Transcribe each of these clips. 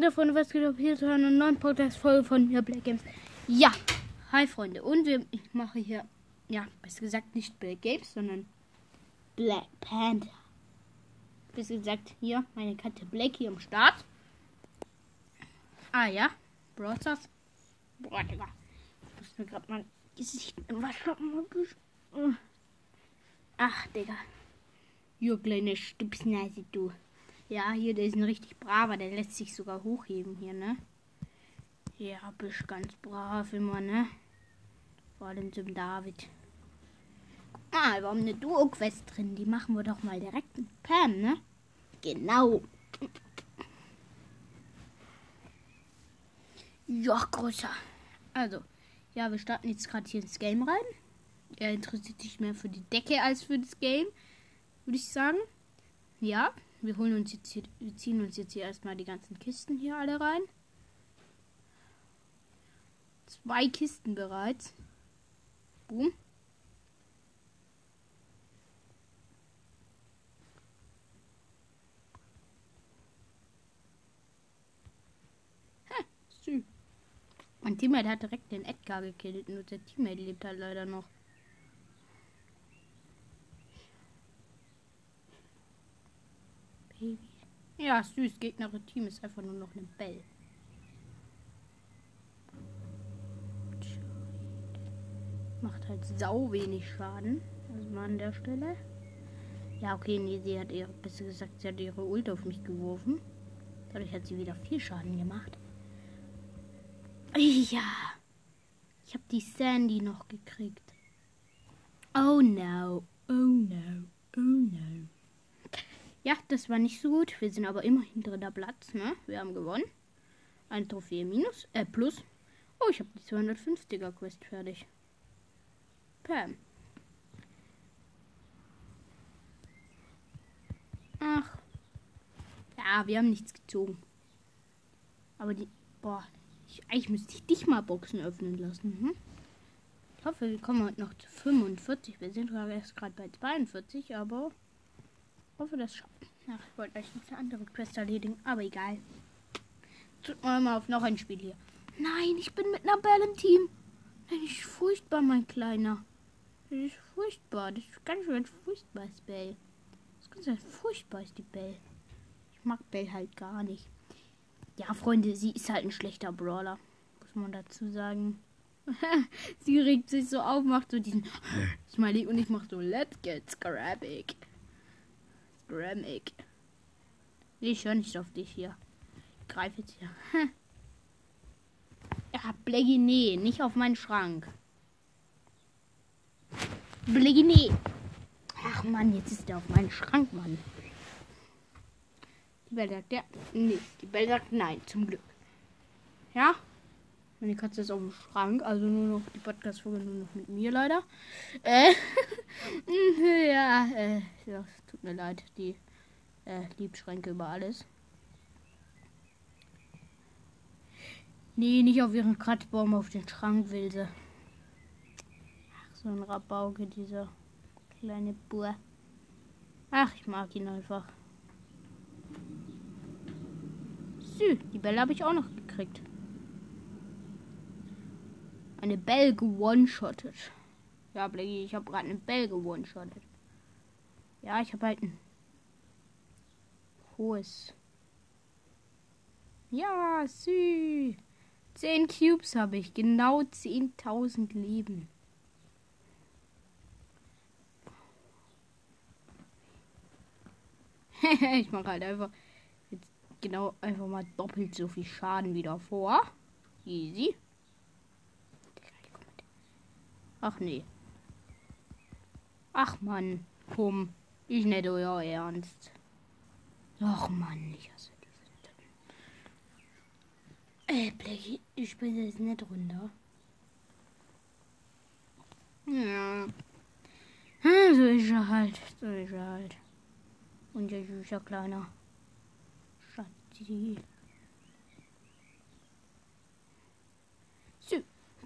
Ja, Freunde, was geht ab? Hier zu einer neuen Podcast-Folge von mir, Black Games. Ja, hi, Freunde. Und wir, ich mache hier, ja, besser gesagt nicht Black Games, sondern Black Panther. Besser gesagt, hier, meine Katze Black hier am Start. Ah, ja, Brothers. Boah, Digga. Ich muss mir gerade mein Gesicht im Waschlappen Ach, Digga. Jo, kleine Stupsnase, du. Ja, hier, der ist ein richtig braver. Der lässt sich sogar hochheben hier, ne? Ja, bist ganz brav immer, ne? Vor allem zum David. Guck mal, wir haben eine Duo-Quest drin. Die machen wir doch mal direkt mit Pam, ne? Genau. Ja, größer. Also, ja, wir starten jetzt gerade hier ins Game rein. Er interessiert sich mehr für die Decke als für das Game, würde ich sagen. Ja, wir holen uns jetzt hier, wir ziehen uns jetzt hier erstmal die ganzen Kisten hier alle rein. Zwei Kisten bereits. Boom. Mein Teammate hat direkt den Edgar gekillt, nur der Teammate lebt halt leider noch. Ja, süß. Gegnerische Team ist einfach nur noch eine Bell. Macht halt sau wenig Schaden. Also mal an der Stelle. Ja, okay, nee, sie hat ihre, besser gesagt, sie hat ihre Ult auf mich geworfen. Dadurch hat sie wieder viel Schaden gemacht. Ja. Ich habe die Sandy noch gekriegt. Oh no. Oh no. Oh no. Ja, das war nicht so gut. Wir sind aber immerhin dritter Platz, ne? Wir haben gewonnen. Eine Trophäe minus, äh, plus. Oh, ich habe die 250er Quest fertig. Pam. Ach. Ja, wir haben nichts gezogen. Aber die. Boah. Ich, eigentlich müsste ich dich mal Boxen öffnen lassen. Hm? Ich hoffe, wir kommen heute noch zu 45. Wir sind erst gerade bei 42, aber hoffe, das schafft. Ach, ich wollte euch noch eine andere Quest erledigen, aber egal. Drücken wir mal auf noch ein Spiel hier. Nein, ich bin mit einer Bell im Team. Das ist furchtbar, mein Kleiner. Das ist furchtbar. Das ist ganz schön furchtbar, ist Bell. Das ist ganz schön furchtbar, ist die Bell. Ich mag Bell halt gar nicht. Ja, Freunde, sie ist halt ein schlechter Brawler. Muss man dazu sagen. sie regt sich so auf, macht so diesen Smiley und ich mach so Let's get scrappig. Scrappig. Nee, ich höre nicht auf dich hier. Ich greife jetzt hier. ja, Blaggy, nee, nicht auf meinen Schrank. Blaggy, nee. Ach Mann, jetzt ist der auf meinen Schrank, Mann. Die Bell sagt ja. Nee, die Bell sagt nein, zum Glück. Ja? Meine Katze ist auf dem Schrank, also nur noch die Podcast-Folge nur noch mit mir leider. Äh, ja, äh, ja, tut mir leid, die äh, liebt Schränke über alles. Nee, nicht auf ihren Kratzbaum, auf den Schrank will sie. Ach, so ein Rabauke, dieser kleine Bur. Ach, ich mag ihn einfach. Sü, die Bälle habe ich auch noch gekriegt. Eine Bell gewone-shottet. Ja, Blackie, ich habe gerade eine Bell gewone-shottet. Ja, ich habe halt ein hohes. Ja, sü. 10 Cubes habe ich. Genau 10.000 Leben. ich mache halt einfach jetzt genau einfach mal doppelt so viel Schaden wieder vor. Easy. Ach nee. Ach Mann, komm. Ich nicht euer Ernst. Ach Mann, ich hasse diese Äh, Blackie, ich bin jetzt nicht runter. Ja. Hm, so ist er halt. So ist er halt. Unser süßer kleiner Schatzi. So,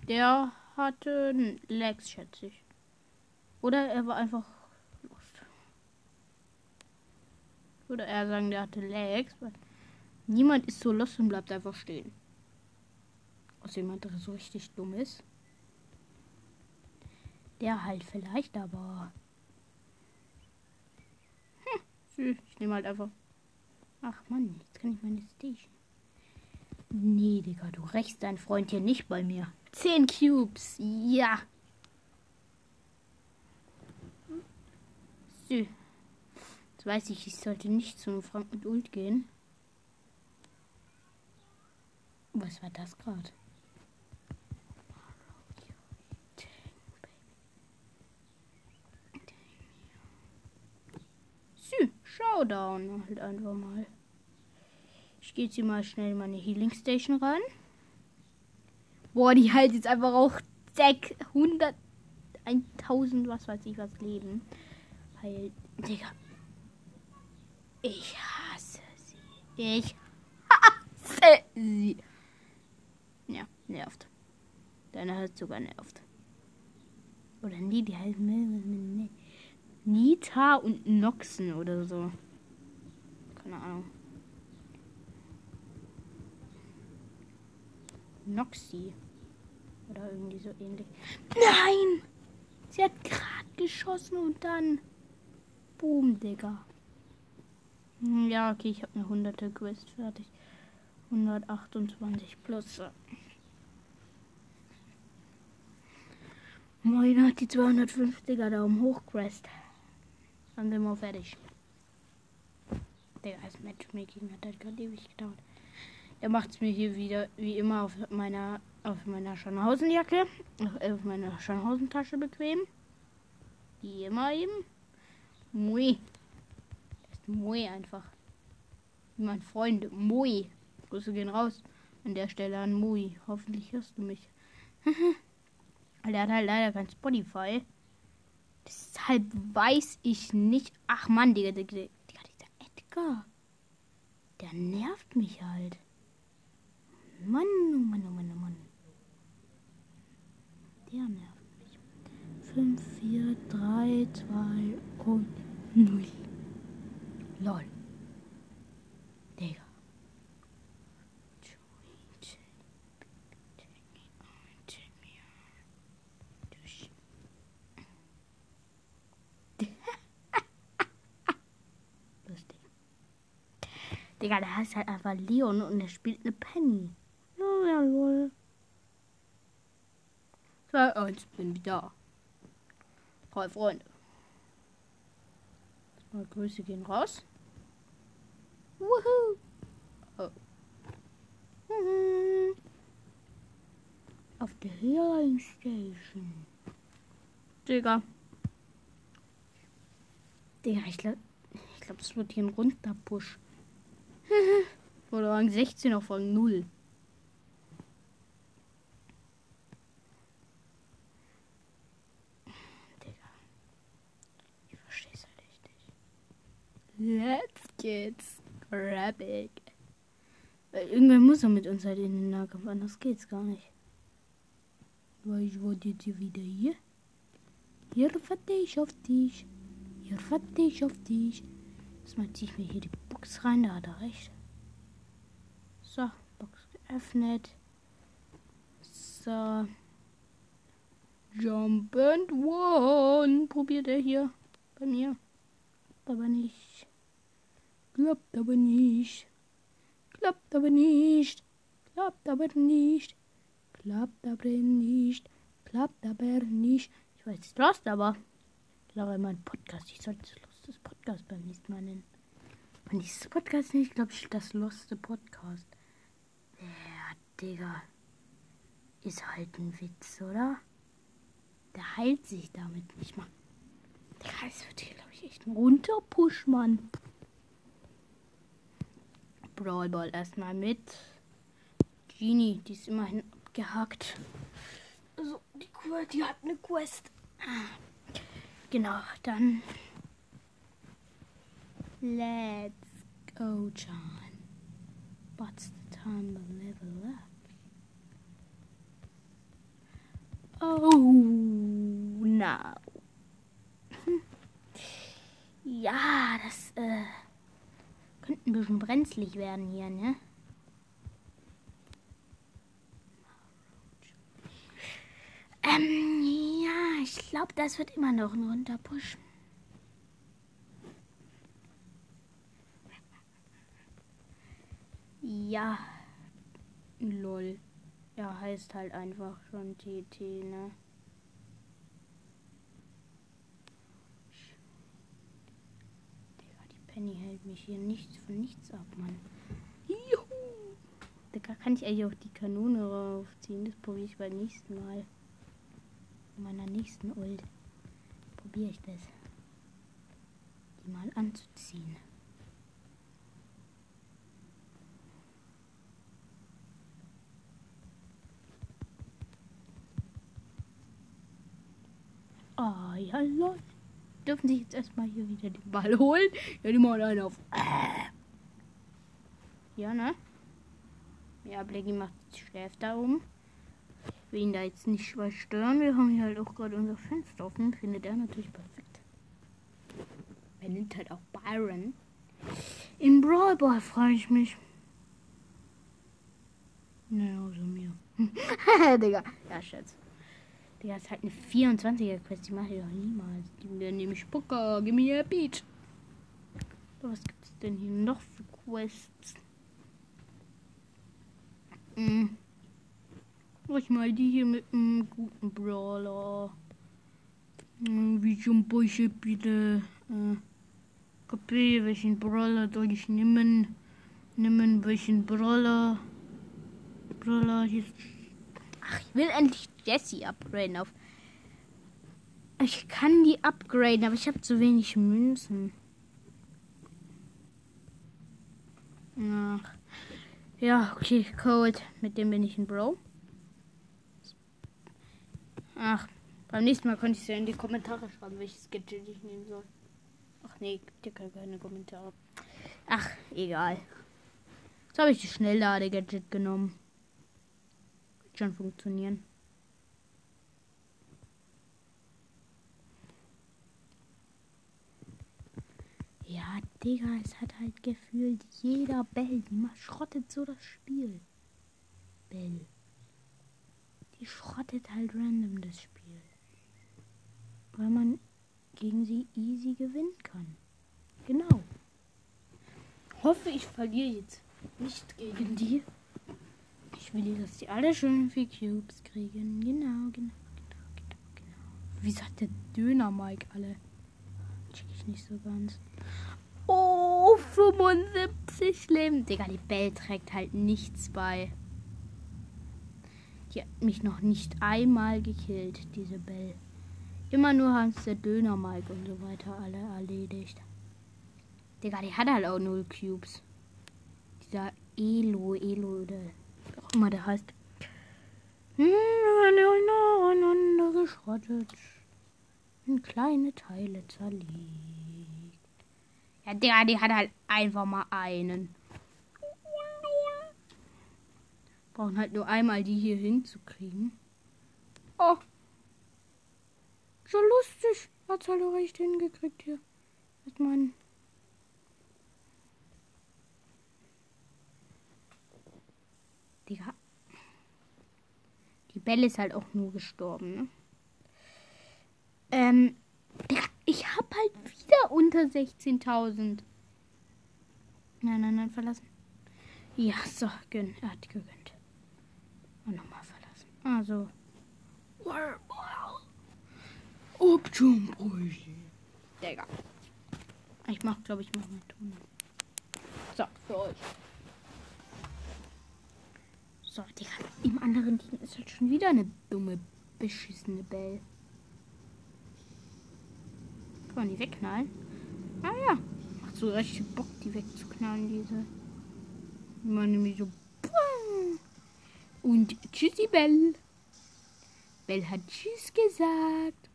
der hatte Lex, schätze ich. Oder er war einfach lost. Oder er sagen, der hatte Lex. Niemand ist so los und bleibt einfach stehen. Außer jemand, der so richtig dumm ist. Der halt vielleicht, aber. Hm, ich nehme halt einfach. Ach Mann, jetzt kann ich meine Station. Nee, Digga, du rächst deinen Freund hier nicht bei mir. Zehn Cubes, ja. So. Jetzt weiß ich, ich sollte nicht zum Frank mit Ult gehen. Was war das gerade? Showdown halt einfach mal. Ich gehe jetzt hier mal schnell in meine Healing Station rein. Boah, die halt jetzt einfach auch 600, 1000, was weiß ich was Leben. Halt, Digga. Ich hasse sie. Ich hasse sie. Ja, nervt. Deine hat sogar nervt. Oder nee, die heißt. Nita und Noxen oder so. Keine Ahnung. Noxy. Oder irgendwie so ähnlich. Nein! Sie hat gerade geschossen und dann. Boom, Digga. Hm, ja, okay, ich habe eine hunderte Quest fertig. 128 plus. Moin hat die 250er Daumen hoch Quest. Dann sind wir fertig. Der das Matchmaking hat halt gerade ewig gedauert. Er macht es mir hier wieder wie immer auf meiner auf meiner Scharnhausenjacke, auf, auf meiner Scharnhausentasche bequem. Wie immer eben. Mui. Ist Mui einfach. Wie mein Freund. Mui. Grüße gehen raus. An der Stelle an Mui. Hoffentlich hörst du mich. er hat halt leider kein Spotify. Deshalb weiß ich nicht. Ach man, Digga, Digga, Digga, dieser Edgar. Der nervt mich halt. Mann, oh Mann, oh Mann, oh Mann. Der nervt mich. 5, 4, 3, 2 und 0. Lol. Digga, der heißt halt einfach Leon und er spielt eine Penny. Jawohl. 2, 1, bin wieder. Drei Freunde. Mal Grüße gehen raus. Wuhu. Oh. Mhm. Auf der Healing Station. Digga. Digga, ich glaube, ich glaube, es wird hier ein Runterpush. Oder Rang 16 auf Rang 0. Digga. Ich versteh's halt echt nicht. Scrappig. Weil irgendwer muss er mit uns halt in den Nahkampf, anders geht's gar nicht. Weil ich wollte jetzt hier wieder hier. Hier warte ich auf dich. Hier warte ich auf dich. Erstmal ziehe ich mir hier die Box rein, da hat er recht. So, Box geöffnet. So. Jump and One. Probiert er hier bei mir. Aber nicht. Klappt aber nicht. Klappt aber nicht. Klappt aber nicht. Klappt aber nicht. Klappt aber nicht. Ich weiß, es lost, aber ich glaube, mein Podcast. Ich sollte das Podcast beim nächsten Mal nennen. Wenn ich das Podcast nicht, glaube ich, das loste Podcast. Ja, Digga. Ist halt ein Witz, oder? Der heilt sich damit nicht mal. Digga, es wird hier, glaube ich, echt ein Runterpush, Mann. Brawl Ball erstmal mit. Genie, die ist immerhin abgehakt. Also, die, die hat eine Quest. Genau, dann Let's go, John. What's the time to level up? Oh, no. ja, das äh, könnten bisschen brenzlig werden hier, ne? Ähm, ja, ich glaube, das wird immer noch ein Runterpush. Ja. Lol. Er heißt halt einfach schon TT, ne? Digga, die Penny hält mich hier nichts von nichts ab, Mann. Juhu! Da kann ich eigentlich auch die Kanone raufziehen. Das probiere ich beim nächsten Mal. In meiner nächsten Ult probiere ich das. Die mal anzuziehen. Ah, ja, Leute. Dürfen sich jetzt erstmal hier wieder den Ball holen. Ja, die machen einen auf. Ja, ne? Ja, Blackie macht schläft da oben. Ich will ihn da jetzt nicht was stören. Wir haben hier halt auch gerade unser Fenster offen. Findet er natürlich perfekt. Er nimmt halt auch Byron. In Brawl Ball frage ich mich. Naja, außer mir. Digga. Ja, Schatz. Digga, ist halt eine 24er-Quest. Die mache ich doch niemals. Die werden nämlich Poker. Gib mir a Beat. Was gibt es denn hier noch für Quests? Hm. Ich mal die hier mit einem guten Brawler. Hm, wie zum Beispiel bitte. Äh, Kapé, welchen Brawler soll ich nehmen? Nehmen welchen Brawler? Brawler hier. Ach, ich will endlich Jessie upgraden auf. Ich kann die upgraden, aber ich habe zu wenig Münzen. Ach. Ja, okay, Cold. Mit dem bin ich ein Bro. Ach, beim nächsten Mal könnte ich es ja in die Kommentare schreiben, welches Gadget ich nehmen soll. Ach nee, gibt ja keine Kommentare. Ach, egal. Jetzt habe ich die Schnelllade-Gadget genommen. Wird schon funktionieren. Ja, Digga, es hat halt gefühlt jeder Bell. Die schrottet so das Spiel. Bell. Die schrottet halt random das Spiel. Weil man gegen sie easy gewinnen kann. Genau. Hoffe, ich verliere jetzt nicht gegen die. Ich will, dass die alle schön viel Cubes kriegen. Genau, genau, genau, genau, genau. Wie sagt der Döner Mike alle? Check ich nicht so ganz. Oh, 75 Leben. Digga, die Bell trägt halt nichts bei. Die hat mich noch nicht einmal gekillt, diese Bell. Immer nur haben es der Döner Mike und so weiter alle erledigt. Digga, die hat halt auch null Cubes. Dieser Elo, Elo oder wie auch immer der heißt. Hm, geschrottet. In kleine Teile zerlegt. Ja, Digga, die hat halt einfach mal einen. Brauchen halt nur einmal die hier hinzukriegen. Oh. So lustig. Hat's halt auch recht hingekriegt hier. Mit meinen. Digga. Die Belle ist halt auch nur gestorben, ne? Ähm. Ich hab halt wieder unter 16.000. Nein, nein, nein, verlassen. Ja, so, gönn. Er hat gegönnt. Und nochmal verlassen. Also. Abjumpbrüche. Digga. Ich mach, glaube ich, mach meinen Ton. So, für euch. So, Digga. Im anderen Team ist halt schon wieder eine dumme, beschissene Bell. Kann man die wegknallen? Ah ja. Macht so richtig Bock, die wegzuknallen, diese. Man nämlich so. Und tschüssi Bell. Bell hat Tschüss gesagt.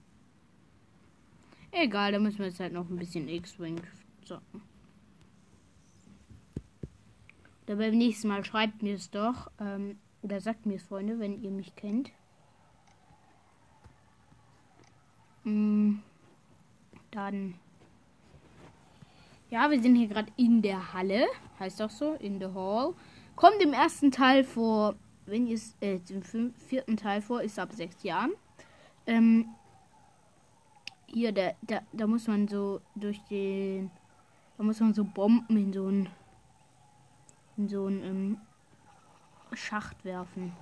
Egal, da müssen wir jetzt halt noch ein bisschen X-Wing zocken. Oder beim nächsten Mal schreibt mir es doch. Ähm, oder sagt mir es, Freunde, wenn ihr mich kennt. Mm, dann Ja, wir sind hier gerade in der Halle. Heißt auch so, in the Hall. Kommt im ersten Teil vor, wenn ihr es, äh, im vierten Teil vor, ist ab sechs Jahren. Ähm, hier, da, da, da muss man so durch den, da muss man so Bomben in so ein, in so ein ähm, Schacht werfen.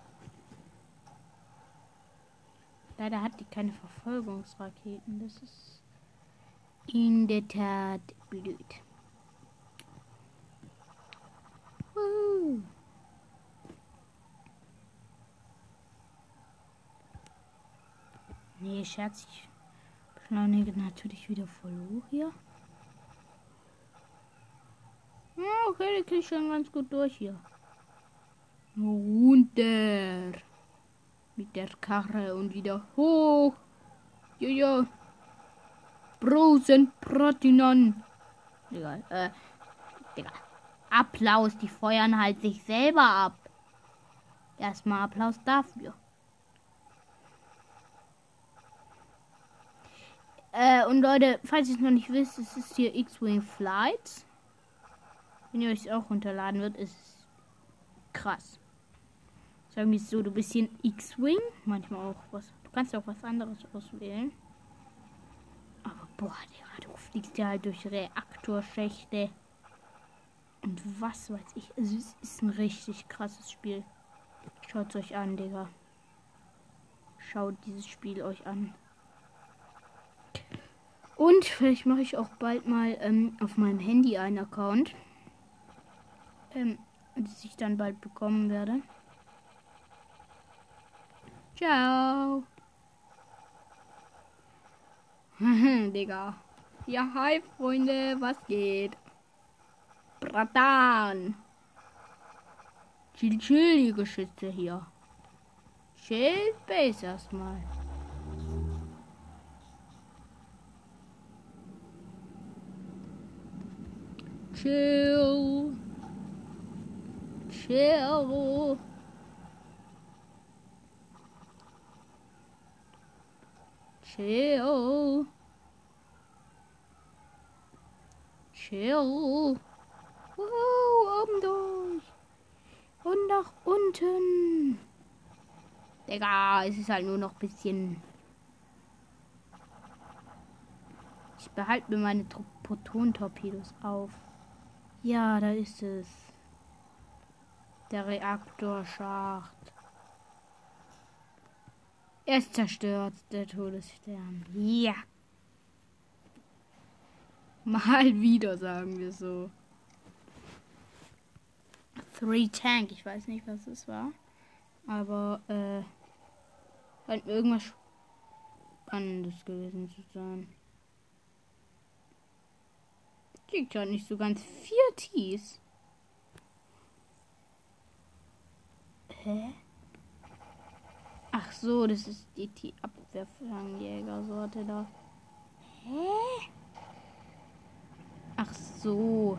Leider hat die keine Verfolgungsraketen. Das ist in der Tat blöd. Uh. Nee, Scherz, ich beschleunige natürlich wieder voll hier. Ja, okay, die kriege schon ganz gut durch hier. Runter. Mit der Karre und wieder hoch. Ja. Brosen Pratinan. Digga, äh, Digga. Applaus, die feuern halt sich selber ab. Erstmal Applaus dafür. Äh, und Leute, falls ihr es noch nicht wisst, es ist hier X-Wing Flights. Wenn ihr euch auch runterladen wird, ist es krass. Sagen wir es so, du bist hier ein X-Wing, manchmal auch was. Du kannst auch was anderes auswählen. Boah, Digga, du fliegst ja halt durch Reaktorschächte. Und was weiß ich. Also es ist ein richtig krasses Spiel. Schaut euch an, Digga. Schaut dieses Spiel euch an. Und vielleicht mache ich auch bald mal ähm, auf meinem Handy einen Account. Ähm, das ich dann bald bekommen werde. Ciao. Digga. Ja, hi, Freunde, was geht? Bratan. Chill, chill, die Geschütze hier. Chill Base erstmal. Chill. Chill. Chill. Chill. Wow, oben durch. Und nach unten. Digga, es ist halt nur noch ein bisschen. Ich behalte mir meine Proton-Torpedos auf. Ja, da ist es. Der Reaktorschacht. Er ist zerstört, der Todesstern. Ja. Mal wieder, sagen wir so. Three Tank, ich weiß nicht, was es war. Aber, äh, scheint irgendwas Spannendes gewesen zu sein. Kriegt ja nicht so ganz vier Tees. Hä? Ach so, das ist die T-Abwehrfangjäger-Sorte da. Hä? Ach so.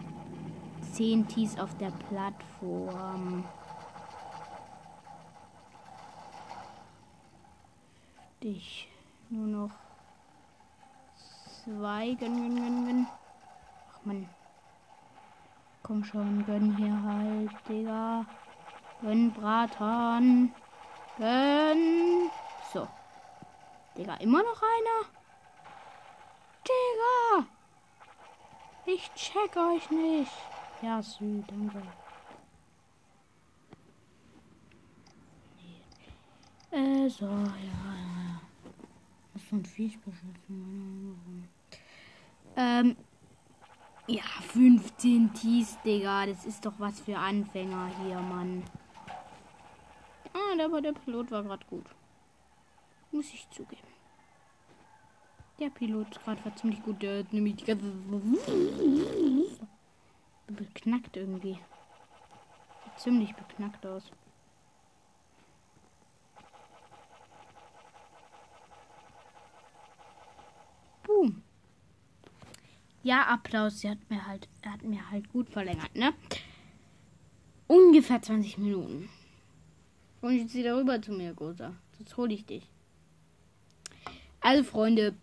Zehn Tees auf der Plattform. Dich. Nur noch zwei. Gönn, gönn, gönn, gönn. Ach man. Komm schon, gönn hier halt, Digga. Gönn Bratan. Gönn. So. Digga, immer noch einer? Digga! Ich check euch nicht. Ja, Süd, danke. Äh, so, ja, ja. Was für ein Viech beschissen. Ähm, ja, 15 Tees, Digga. Das ist doch was für Anfänger hier, Mann. Ah, aber der Pilot war gerade gut. Muss ich zugeben. Der Pilot gerade war ziemlich gut. Der hat nämlich die ganze. Beknackt irgendwie. Sieht ziemlich beknackt aus. Boom. Ja, Applaus. Sie hat mir halt, er hat mir halt gut verlängert, ne? Ungefähr 20 Minuten. Und jetzt wieder rüber zu mir, Gosa. Sonst hole ich dich. Also, Freunde,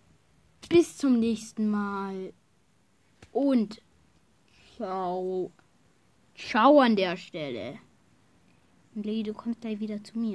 bis zum nächsten Mal. Und Ciao. Ciao an der Stelle. Lady, du kommst gleich wieder zu mir.